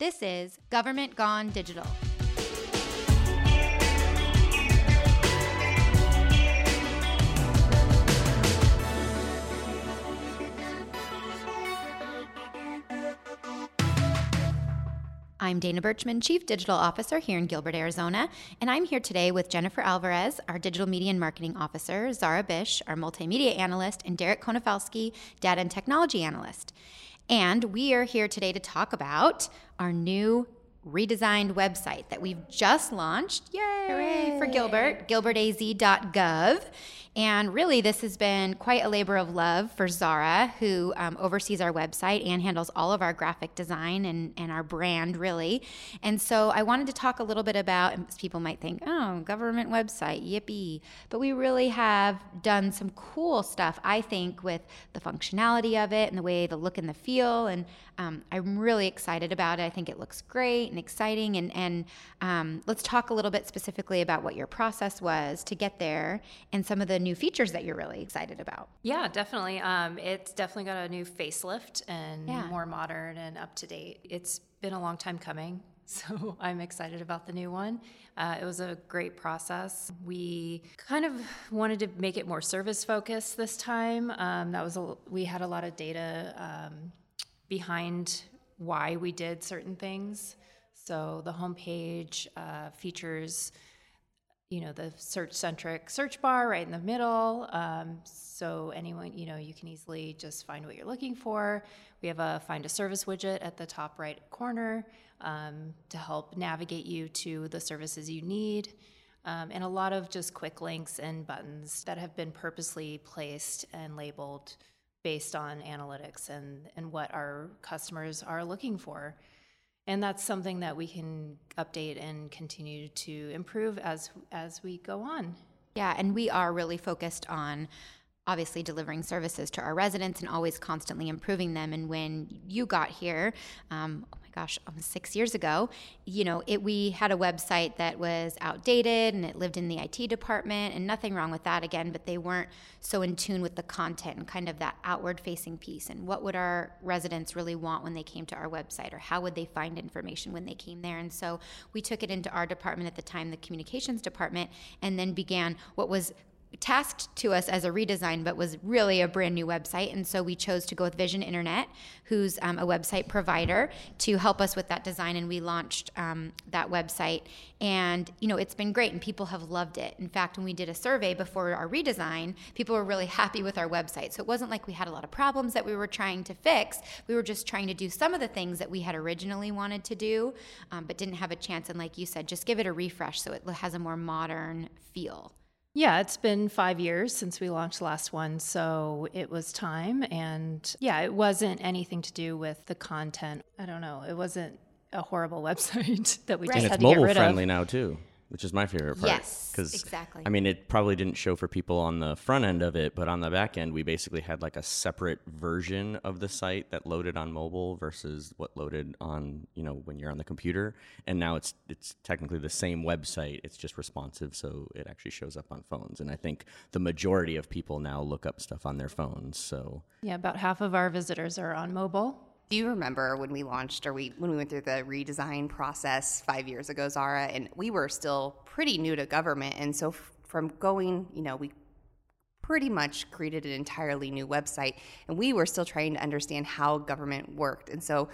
This is Government Gone Digital. I'm Dana Berchman, Chief Digital Officer here in Gilbert, Arizona, and I'm here today with Jennifer Alvarez, our Digital Media and Marketing Officer, Zara Bish, our Multimedia Analyst, and Derek Konofalski, Data and Technology Analyst. And we are here today to talk about our new redesigned website that we've just launched. Yay! Hooray. For Gilbert, gilbertaz.gov. And really, this has been quite a labor of love for Zara, who um, oversees our website and handles all of our graphic design and, and our brand, really. And so I wanted to talk a little bit about, people might think, oh, government website, yippee. But we really have done some cool stuff, I think, with the functionality of it and the way the look and the feel. And um, I'm really excited about it. I think it looks great and exciting. And, and um, let's talk a little bit specifically about what your process was to get there and some of the new features that you're really excited about. Yeah, definitely. Um, it's definitely got a new facelift and yeah. more modern and up to date. It's been a long time coming. So I'm excited about the new one. Uh, it was a great process. We kind of wanted to make it more service focused this time. Um, that was a, we had a lot of data um, behind why we did certain things. So the homepage uh, features you know the search centric search bar right in the middle. Um, so anyone you know you can easily just find what you're looking for. We have a find a service widget at the top right corner um, to help navigate you to the services you need. Um, and a lot of just quick links and buttons that have been purposely placed and labeled based on analytics and, and what our customers are looking for and that's something that we can update and continue to improve as as we go on. Yeah and we are really focused on obviously delivering services to our residents and always constantly improving them and when you got here um, oh my gosh, six years ago, you know, it we had a website that was outdated and it lived in the IT department, and nothing wrong with that again, but they weren't so in tune with the content and kind of that outward facing piece. And what would our residents really want when they came to our website, or how would they find information when they came there? And so we took it into our department at the time, the communications department, and then began what was tasked to us as a redesign, but was really a brand new website. And so we chose to go with Vision Internet, who's um, a website provider, to help us with that design. And we launched um, that website. And, you know, it's been great and people have loved it. In fact, when we did a survey before our redesign, people were really happy with our website. So it wasn't like we had a lot of problems that we were trying to fix. We were just trying to do some of the things that we had originally wanted to do, um, but didn't have a chance. And like you said, just give it a refresh so it has a more modern feel. Yeah, it's been five years since we launched the last one, so it was time. And yeah, it wasn't anything to do with the content. I don't know. It wasn't a horrible website that we right. just and had to get rid of. mobile friendly now too which is my favorite part. Yes, because exactly. I mean, it probably didn't show for people on the front end of it, but on the back end, we basically had like a separate version of the site that loaded on mobile versus what loaded on you know when you're on the computer. And now it's it's technically the same website. It's just responsive, so it actually shows up on phones. And I think the majority of people now look up stuff on their phones. So yeah, about half of our visitors are on mobile. Do you remember when we launched or we when we went through the redesign process five years ago, Zara? And we were still pretty new to government, and so f- from going, you know, we pretty much created an entirely new website, and we were still trying to understand how government worked. And so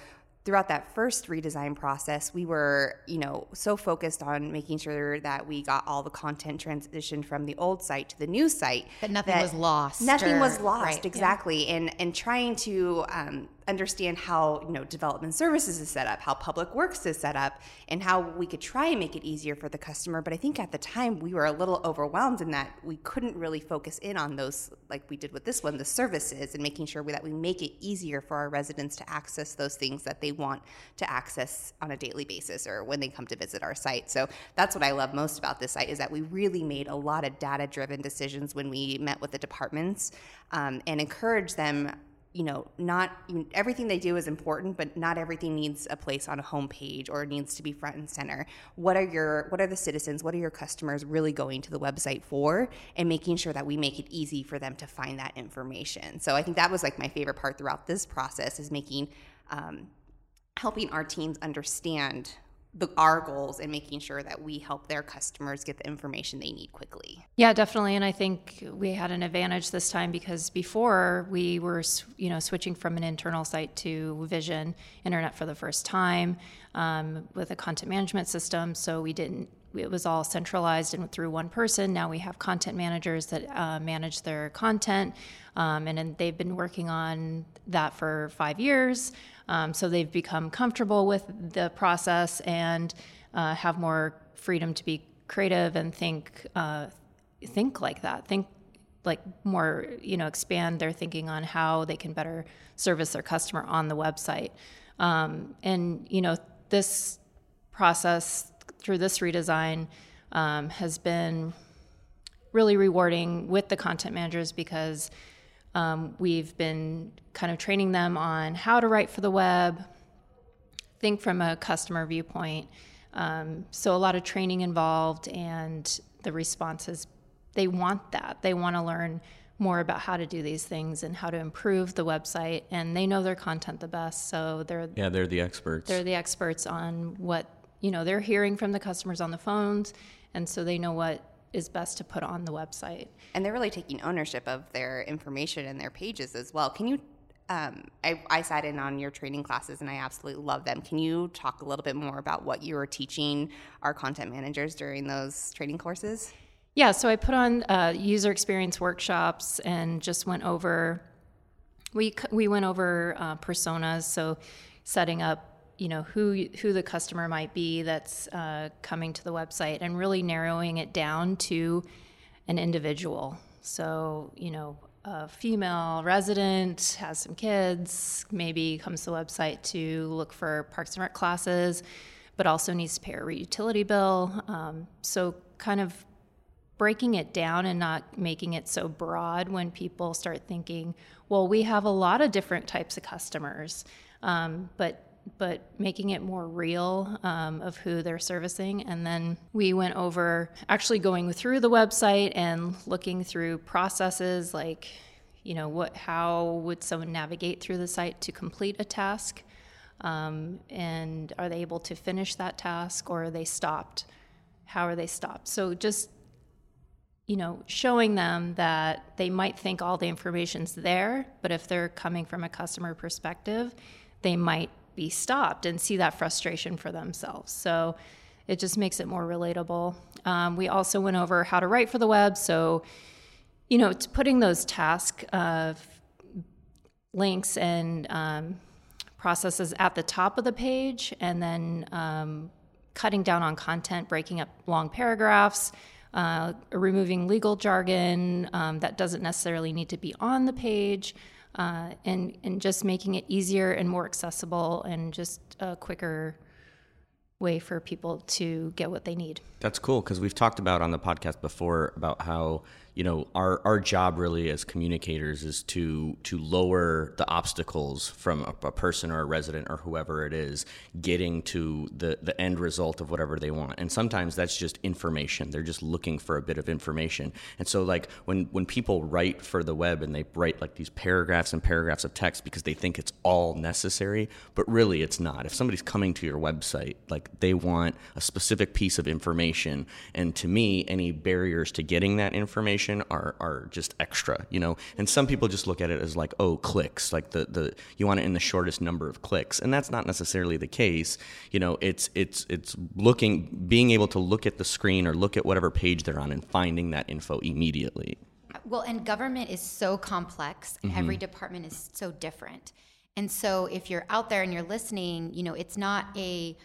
throughout that first redesign process, we were, you know, so focused on making sure that we got all the content transitioned from the old site to the new site that nothing that was lost. Nothing or, was lost, right, exactly, yeah. and and trying to um, understand how you know development services is set up, how public works is set up, and how we could try and make it easier for the customer. But I think at the time we were a little overwhelmed in that we couldn't really focus in on those like we did with this one, the services, and making sure that we make it easier for our residents to access those things that they want to access on a daily basis or when they come to visit our site. So that's what I love most about this site is that we really made a lot of data driven decisions when we met with the departments um, and encouraged them you know, not everything they do is important, but not everything needs a place on a homepage or needs to be front and center. What are your what are the citizens, what are your customers really going to the website for and making sure that we make it easy for them to find that information. So I think that was like my favorite part throughout this process is making um, helping our teams understand the, our goals and making sure that we help their customers get the information they need quickly. Yeah, definitely. And I think we had an advantage this time because before we were, you know, switching from an internal site to Vision Internet for the first time um, with a content management system. So we didn't. It was all centralized and through one person. Now we have content managers that uh, manage their content, um, and, and they've been working on that for five years. Um, so they've become comfortable with the process and uh, have more freedom to be creative and think uh, think like that. Think like more, you know, expand their thinking on how they can better service their customer on the website. Um, and you know, this process through this redesign um, has been really rewarding with the content managers because um, we've been kind of training them on how to write for the web, think from a customer viewpoint. Um, so a lot of training involved, and the responses they want that. They want to learn more about how to do these things and how to improve the website, and they know their content the best. So they're yeah, they're the experts. They're the experts on what you know. They're hearing from the customers on the phones, and so they know what is best to put on the website. And they're really taking ownership of their information and their pages as well. Can you? Um, I, I sat in on your training classes and I absolutely love them. Can you talk a little bit more about what you were teaching our content managers during those training courses? Yeah, so I put on uh, user experience workshops and just went over. We we went over uh, personas, so setting up you know who who the customer might be that's uh, coming to the website and really narrowing it down to an individual. So you know a female resident has some kids maybe comes to the website to look for parks and rec classes but also needs to pay a utility bill. Um, so kind of breaking it down and not making it so broad when people start thinking well we have a lot of different types of customers. Um, but but making it more real um, of who they're servicing. And then we went over actually going through the website and looking through processes like, you know, what how would someone navigate through the site to complete a task? Um, and are they able to finish that task or are they stopped? How are they stopped? So just you know, showing them that they might think all the information's there, but if they're coming from a customer perspective, they might be stopped and see that frustration for themselves. So it just makes it more relatable. Um, we also went over how to write for the web. So, you know, it's putting those task uh, links and um, processes at the top of the page and then um, cutting down on content, breaking up long paragraphs. Uh, removing legal jargon um, that doesn't necessarily need to be on the page, uh, and and just making it easier and more accessible and just a quicker way for people to get what they need. That's cool because we've talked about on the podcast before about how you know our our job really as communicators is to to lower the obstacles from a, a, person or a resident or whoever it is getting to the the end result of whatever they want. And sometimes that's just information. They're just looking for a bit of information. And so like when when people write for the web and they write like these paragraphs and paragraphs of text because they think it's all necessary but really it's not. If somebody's coming to your website like they want a specific piece of information. And to me any barriers to getting that information information are are just extra, you know. And some people just look at it as like, oh, clicks, like the the you want it in the shortest number of clicks, and that's not necessarily the case. You know, it's it's it's looking, being able to look at the screen or look at whatever page they're on and finding that info immediately. Well, and government is so complex. Mm-hmm. Every department is so different. And so if you're out there and you're listening, you know, it's not a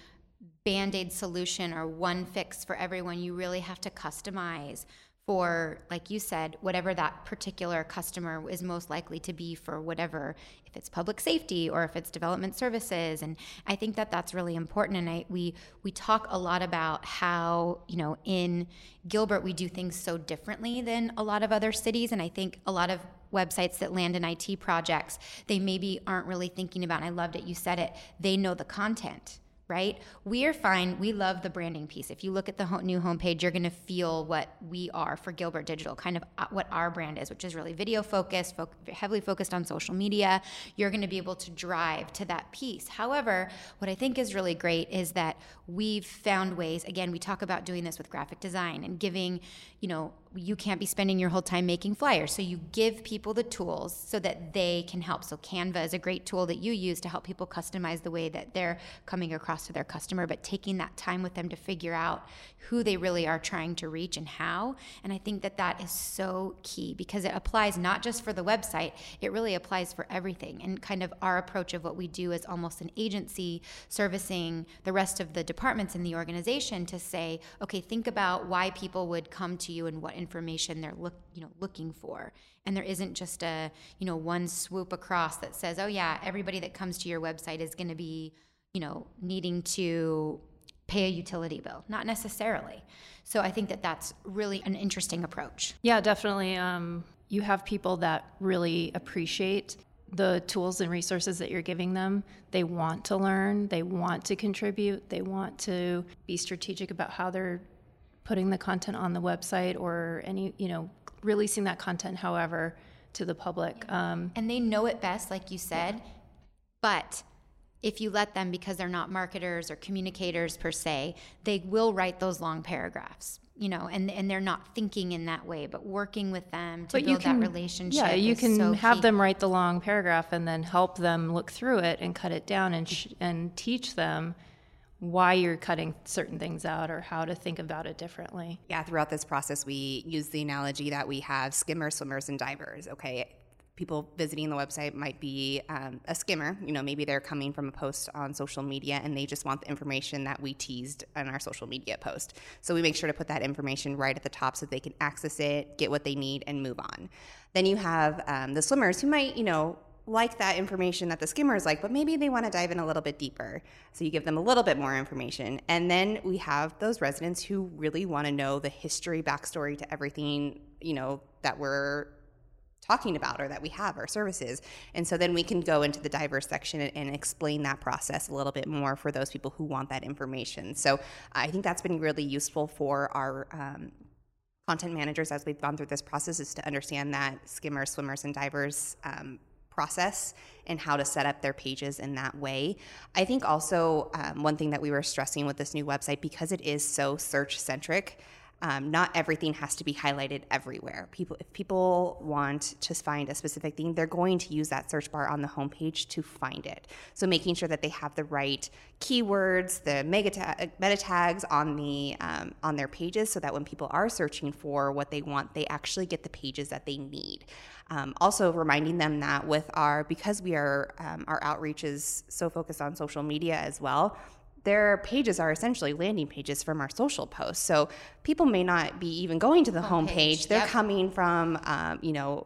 band aid solution or one fix for everyone. You really have to customize for, like you said, whatever that particular customer is most likely to be for whatever, if it's public safety or if it's development services. And I think that that's really important. And I, we we talk a lot about how you know in Gilbert we do things so differently than a lot of other cities. And I think a lot of websites that land in IT projects, they maybe aren't really thinking about. And I loved it. You said it. They know the content right? We are fine. We love the branding piece. If you look at the new homepage, you're going to feel what we are for Gilbert Digital, kind of uh, what our brand is, which is really video focused, fo- heavily focused on social media. You're going to be able to drive to that piece. However, what I think is really great is that we've found ways, again, we talk about doing this with graphic design and giving, you know, you can't be spending your whole time making flyers. So you give people the tools so that they can help. So Canva is a great tool that you use to help people customize the way that they're coming across to their customer, but taking that time with them to figure out who they really are trying to reach and how. And I think that that is so key because it applies not just for the website, it really applies for everything. And kind of our approach of what we do is almost an agency servicing the rest of the departments in the organization to say, okay, think about why people would come to you and what information they're look, you know, looking for. And there isn't just a, you know, one swoop across that says, oh yeah, everybody that comes to your website is going to be, you know, needing to pay a utility bill. Not necessarily. So I think that that's really an interesting approach. Yeah, definitely. Um, you have people that really appreciate the tools and resources that you're giving them. They want to learn, they want to contribute, they want to be strategic about how they're putting the content on the website or any, you know, releasing that content however to the public. Um, and they know it best, like you said, but if you let them because they're not marketers or communicators per se they will write those long paragraphs you know and and they're not thinking in that way but working with them to but build can, that relationship yeah you can so have key. them write the long paragraph and then help them look through it and cut it down and sh- and teach them why you're cutting certain things out or how to think about it differently. Yeah, throughout this process, we use the analogy that we have skimmers, swimmers, and divers. Okay, people visiting the website might be um, a skimmer. You know, maybe they're coming from a post on social media and they just want the information that we teased on our social media post. So we make sure to put that information right at the top so they can access it, get what they need, and move on. Then you have um, the swimmers who might, you know, like that information that the skimmer is like, but maybe they want to dive in a little bit deeper. So you give them a little bit more information. And then we have those residents who really want to know the history, backstory to everything, you know, that we're talking about or that we have our services. And so then we can go into the diverse section and, and, explain that process a little bit more for those people who want that information. So I think that's been really useful for our um, content managers as we've gone through this process is to understand that skimmers, swimmers, and divers um, process and how to set up their pages in that way. I think also um, one thing that we were stressing with this new website because it is so search centric. Um, not everything has to be highlighted everywhere. People, if people want to find a specific thing, they're going to use that search bar on the homepage to find it. So making sure that they have the right keywords, the mega ta- meta tags on the um, on their pages, so that when people are searching for what they want, they actually get the pages that they need. Um, also reminding them that with our because we are um, our outreach is so focused on social media as well their pages are essentially landing pages from our social posts. So people may not be even going to the homepage. Home They're yep. coming from, um, you know,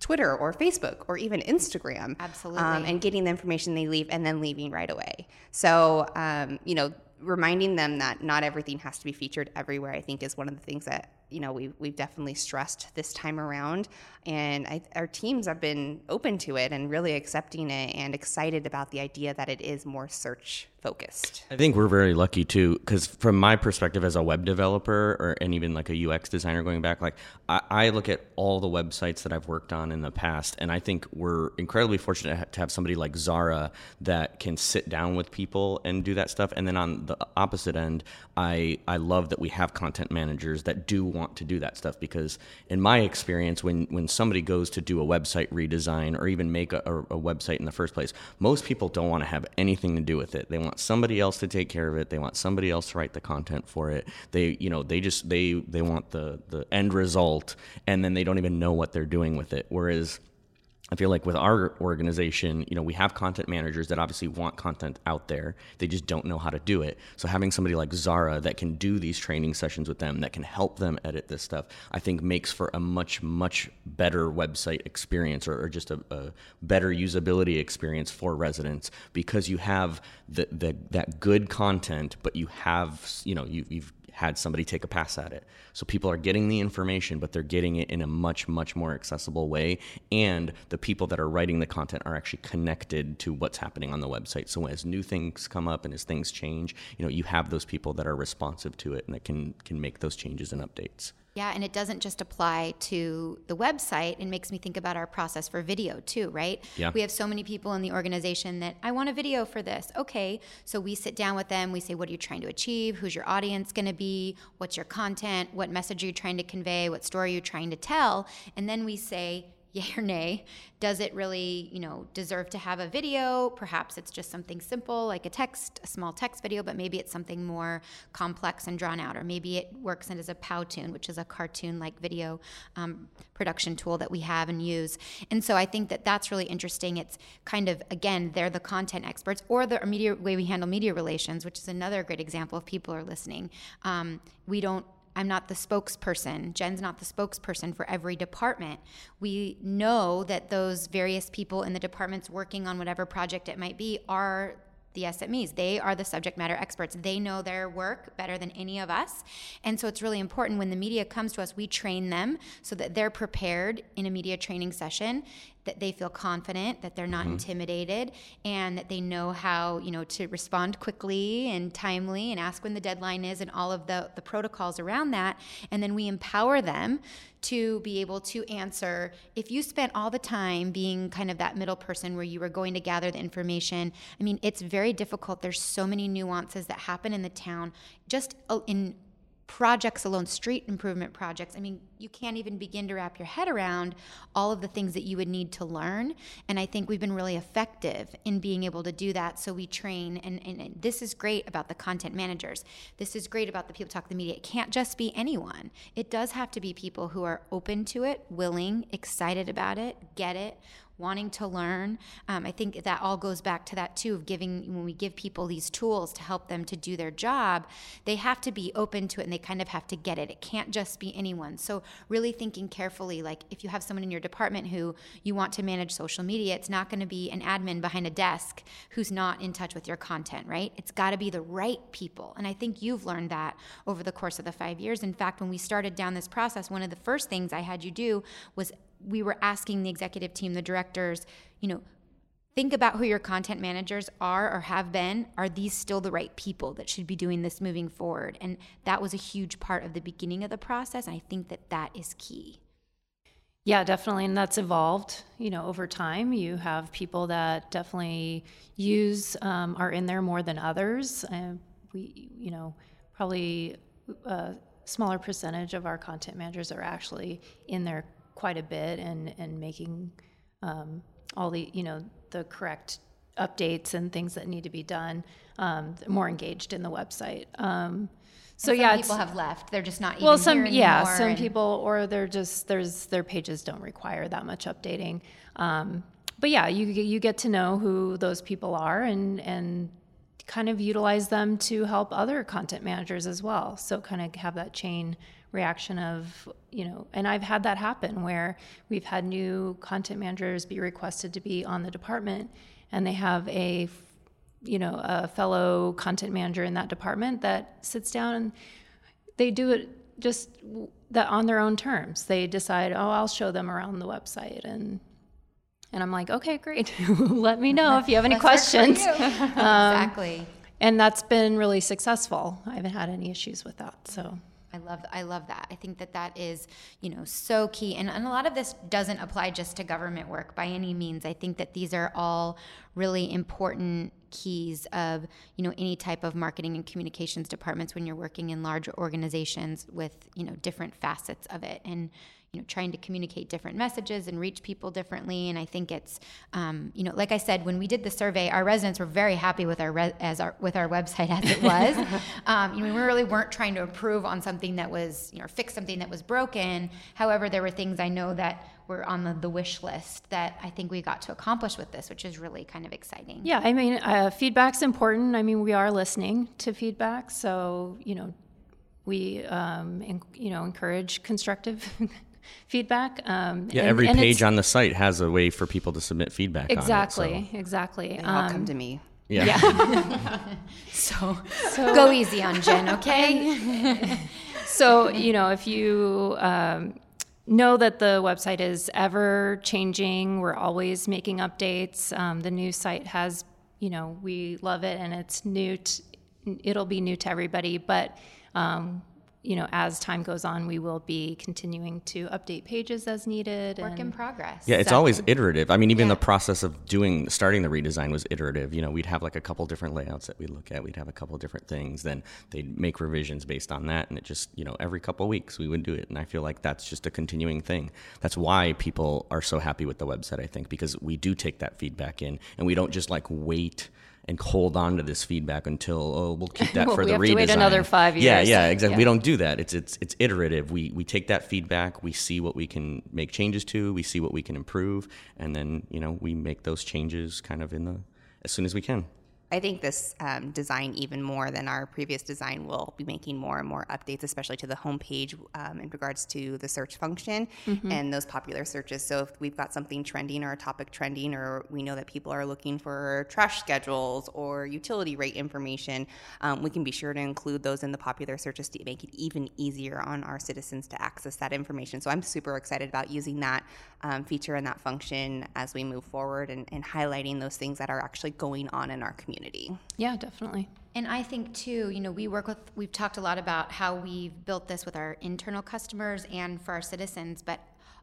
Twitter or Facebook or even Instagram. Absolutely. Um, and getting the information they leave and then leaving right away. So, um, you know, reminding them that not everything has to be featured everywhere, I think, is one of the things that you know we we've definitely stressed this time around, and I, our teams have been open to it and really accepting it and excited about the idea that it is more search focused. I think we're very lucky too, because from my perspective as a web developer or and even like a UX designer going back, like I, I, look at all the websites that I've worked on in the past, and I think we're incredibly fortunate to have somebody like Zara that can sit down with people and do that stuff. And then on the opposite end, I I love that we have content managers that do want to do that stuff because in my experience, when when somebody goes to do a website redesign or even make a, a, website in the first place, most people don't want to have anything to do with it. They want want somebody else to take care of it. They want somebody else to write the content for it. They, you know, they just they they want the the end result, and then they don't even know what they're doing with it. Whereas I feel like with our organization, you know, we have content managers that obviously want content out there. They just don't know how to do it. So having somebody like Zara that can do these training sessions with them, that can help them edit this stuff, I think makes for a much, much better website experience or, or just a, a, better usability experience for residents because you have the, the, that good content, but you have, you know, you, you've had somebody take a pass at it. So people are getting the information, but they're getting it in a much, much more accessible way. And the people that are writing the content are actually connected to what's happening on the website. So as new things come up and as things change, you know, you have those people that are responsive to it and that can can make those changes and updates. Yeah, and it doesn't just apply to the website. It makes me think about our process for video too, right? Yeah. We have so many people in the organization that I want a video for this. Okay, so we sit down with them. We say, what are you trying to achieve? Who's your audience going to be? What's your content? What message are you trying to convey? What story are you trying to tell? And then we say, yay or nay? Does it really you know deserve to have a video? Perhaps it's just something simple like a text a small text video but maybe it's something more complex and drawn out or maybe it works as a powtoon which is a cartoon like video um, production tool that we have and use. And so i think that that's really interesting. It's kind of again they're the content experts or the media way we handle media relations which is another great example if people are listening. Um, we don't I'm not the spokesperson. Jen's not the spokesperson for every department. We know that those various people in the departments working on whatever project it might be are the SMEs. They are the subject matter experts. They know their work better than any of us. And so it's really important when the media comes to us, we train them so that they're prepared in a media training session that they feel confident, that they're not mm-hmm. intimidated, and that they know how, you know, to respond quickly and timely and ask when the deadline is and all of the, the protocols around that. And then we empower them to be able to answer if you spent all the time being kind of that middle person where you were going to gather the information i mean it's very difficult there's so many nuances that happen in the town just uh, in projects alone, street improvement projects, I mean, you can't even begin to wrap your head around all of the things that you would need to learn. And I think we've been really effective in being able to do that. So we train, and, and, this is great about the content managers. This is great about the people talk the media. It can't just be anyone. It does have to be people who are open to it, willing, excited about it, get it, wanting to learn. Um, I think that all goes back to that too of giving, when we give people these tools to help them to do their job, they have to be open to it and they kind of have to get it. It can't just be anyone. So, really thinking carefully like if you have someone in your department who you want to manage social media, it's not going to be an admin behind a desk who's not in touch with your content, right? It's got to be the right people. And I think you've learned that over the course of the five years. In fact, when we started down this process, one of the first things I had you do was we were asking the executive team, the directors, you know, think about who your content managers are or have been. Are these still the right people that should be doing this moving forward? And that was a huge part of the beginning of the process. I think that that is key. Yeah, definitely. And that's evolved, you know, over time. You have people that definitely use, um, are in there more than others. And we, you know, probably a smaller percentage of our content managers are actually in there quite a bit and and making um, all the you know the correct updates and things that need to be done. Um, more engaged in the website. Um, so yeah, people have left. They're just not. Even. Well, some yeah, some and... people or they're just there's their pages don't require that much updating. Um, but yeah, you you get to know who those people are and and kind of utilize them to help other content managers as well. So kind of have that chain reaction of you know and i've had that happen where we've had new content managers be requested to be on the department and they have a you know a fellow content manager in that department that sits down and they do it just that on their own terms they decide oh i'll show them around the website and and i'm like okay great let me know if you have any questions um, exactly and that's been really successful i haven't had any issues with that so I love I love that. I think that that is, you know, so key. And, and a lot of this doesn't apply just to government work by any means. I think that these are all really important keys of, you know, any type of marketing and communications departments when you're working in large organizations with, you know, different facets of it. And, you know trying to communicate different messages and reach people differently and i think it's um, you know like i said when we did the survey our residents were very happy with our re- as our with our website as it was um, you know we really weren't trying to improve on something that was you know fix something that was broken however there were things i know that were on the, the wish list that I think we got to accomplish with this, which is really kind of exciting. Yeah, I mean, uh, feedback's important. I mean, we are listening to feedback, so you know, we um, in, you know encourage constructive feedback. Um, yeah, and, every and page on the site has a way for people to submit feedback. Exactly, it, so. exactly. They all um, come to me. Yeah. yeah. so, so, go easy on Jen, okay? so, you know, if you um, know that the website is ever changing, we're always making updates. Um, the new site has, you know, we love it and it's new. T- it'll be new to everybody, but um, you know, as time goes on, we will be continuing to update pages as needed. Work in progress. Yeah, it's so. always iterative. I mean, even yeah. the process of doing starting the redesign was iterative. You know, we'd have like a couple different layouts that we look at. We'd have a couple different things. Then they'd make revisions based on that, and it just you know every couple weeks we would do it. And I feel like that's just a continuing thing. That's why people are so happy with the website. I think because we do take that feedback in, and we don't just like wait and hold on to this feedback until oh we'll keep that well, for we the have redesign. To wait another five years. Yeah, yeah, exactly. Yeah. We don't do that. It's it's it's iterative. We we take that feedback, we see what we can make changes to, we see what we can improve, and then you know we make those changes kind of in the as soon as we can. I think this um, design, even more than our previous design, will be making more and more updates, especially to the homepage um, in regards to the search function mm-hmm. and those popular searches. So if we've got something trending or a topic trending, or we know that people are looking for trash schedules or utility rate information, um, we can be sure to include those in the popular searches to make it even easier on our citizens to access that information. So I'm super excited about using that um, feature and that function as we move forward and, and highlighting those things that are actually going on in our community community. Yeah, definitely. And I think too, you know, we work with, we've talked a lot about how we've built this with our internal customers and for our citizens, but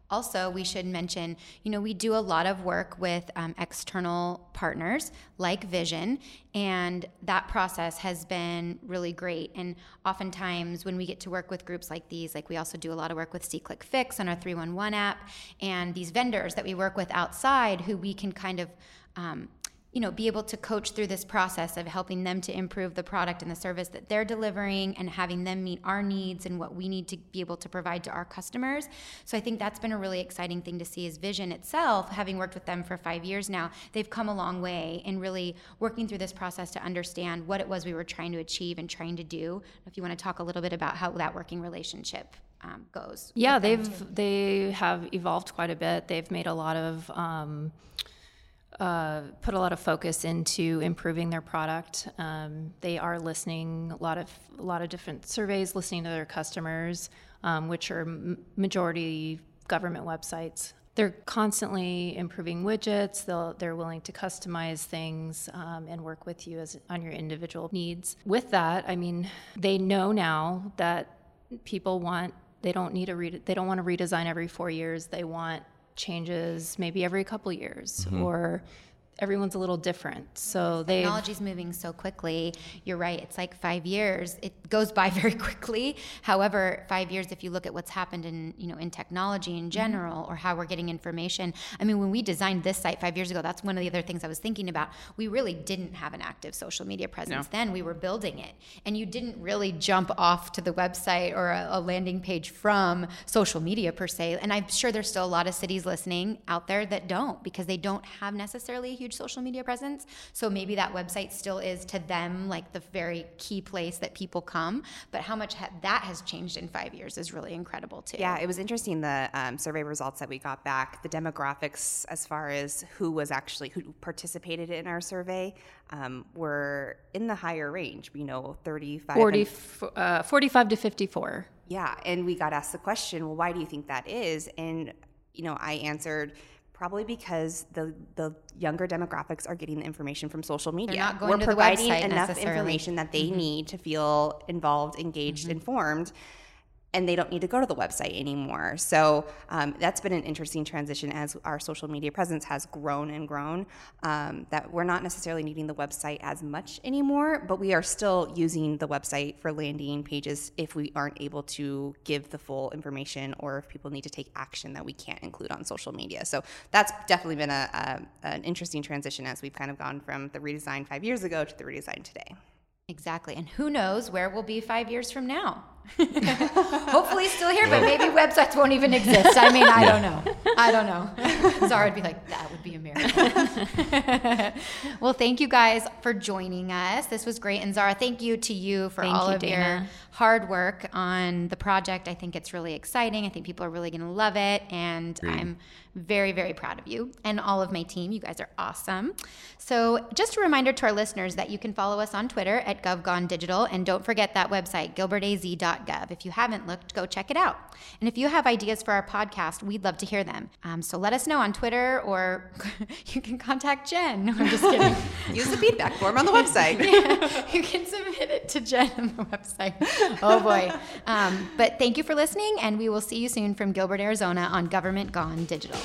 also we should mention you know we do a lot of work with um, external partners like vision and that process has been really great and oftentimes when we get to work with groups like these like we also do a lot of work with click fix on our 311 app and these vendors that we work with outside who we can kind of um, you know be able to coach through this process of helping them to improve the product and the service that they're delivering and having them meet our needs and what we need to be able to provide to our customers. So i think that's been a really exciting thing to see is vision itself having worked with them for five years now they've come a long way in really working through this process to understand what it was we were trying to achieve and trying to do. If you want to talk a little bit about how that working relationship um, goes yeah they've they have evolved quite a bit. They've made a lot of um, uh, put a lot of focus into improving their product. Um, they are listening a lot of a lot of different surveys, listening to their customers, um, which are majority government websites. They're constantly improving widgets. They'll, they're willing to customize things um, and work with you as on your individual needs. With that, I mean, they know now that people want they don't need a re- they don't want to redesign every four years. They want changes maybe every couple years mm-hmm. or everyone's a little different. So they technology's moving so quickly. You're right. It's like five years. It goes by very quickly. However, five years, if you look at what's happened in you know in technology in mm-hmm. general or how we're getting information. I mean, when we designed this site five years ago, that's one of the other things I was thinking about. We really didn't have an active social media presence no. then. We were building it, and you didn't really jump off to the website or a, a landing page from social media per se. And I'm sure there's still a lot of cities listening out there that don't because they don't have necessarily huge huge social media presence. So maybe that website still is to them like the very key place that people come. But how much ha- that has changed in five years is really incredible too. Yeah, it was interesting the um, survey results that we got back, the demographics as far as who was actually who participated in our survey um, were in the higher range. You know, 35, 40, uh, 45 to 54. Yeah, and we got asked the question, well, why do you think that is? And you know, I answered Probably because the the younger demographics are getting the information from social media. We're providing enough information that they mm-hmm. need to feel involved, engaged, mm-hmm. informed and they don't need to go to the website anymore. So um, that's been an interesting transition as our social media presence has grown and grown. Um, that we're not necessarily needing the website as much anymore, but we are still using the website for landing pages if we aren't able to give the full information or if people need to take action that we can't include on social media. So that's definitely been a, a an interesting transition as we've kind of gone from the redesign five years ago to the redesign today. Exactly. And who knows where we'll be five years from now? Hopefully still here, but maybe websites won't even exist. I mean, I don't know. I don't know. Zara would be like, that would be a miracle. well, thank you guys for joining us. This was great. And Zara, thank you to you for thank all you, of Dana. your hard work on the project. I think it's really exciting. I think people are really going to love it. And Agreed. I'm very, very proud of you and all of my team. You guys are awesome. So, just a reminder to our listeners that you can follow us on Twitter at GovGoneDigital. And don't forget that website, If you haven't looked, go check it out. And if you have ideas for our podcast, we'd love to hear them. Um, so, let us know on Twitter or you can contact Jen. No, I'm just kidding. Use the feedback form on the website. yeah, you can submit it to Jen on the website. Oh boy. Um, but thank you for listening, and we will see you soon from Gilbert, Arizona on Government Gone Digital.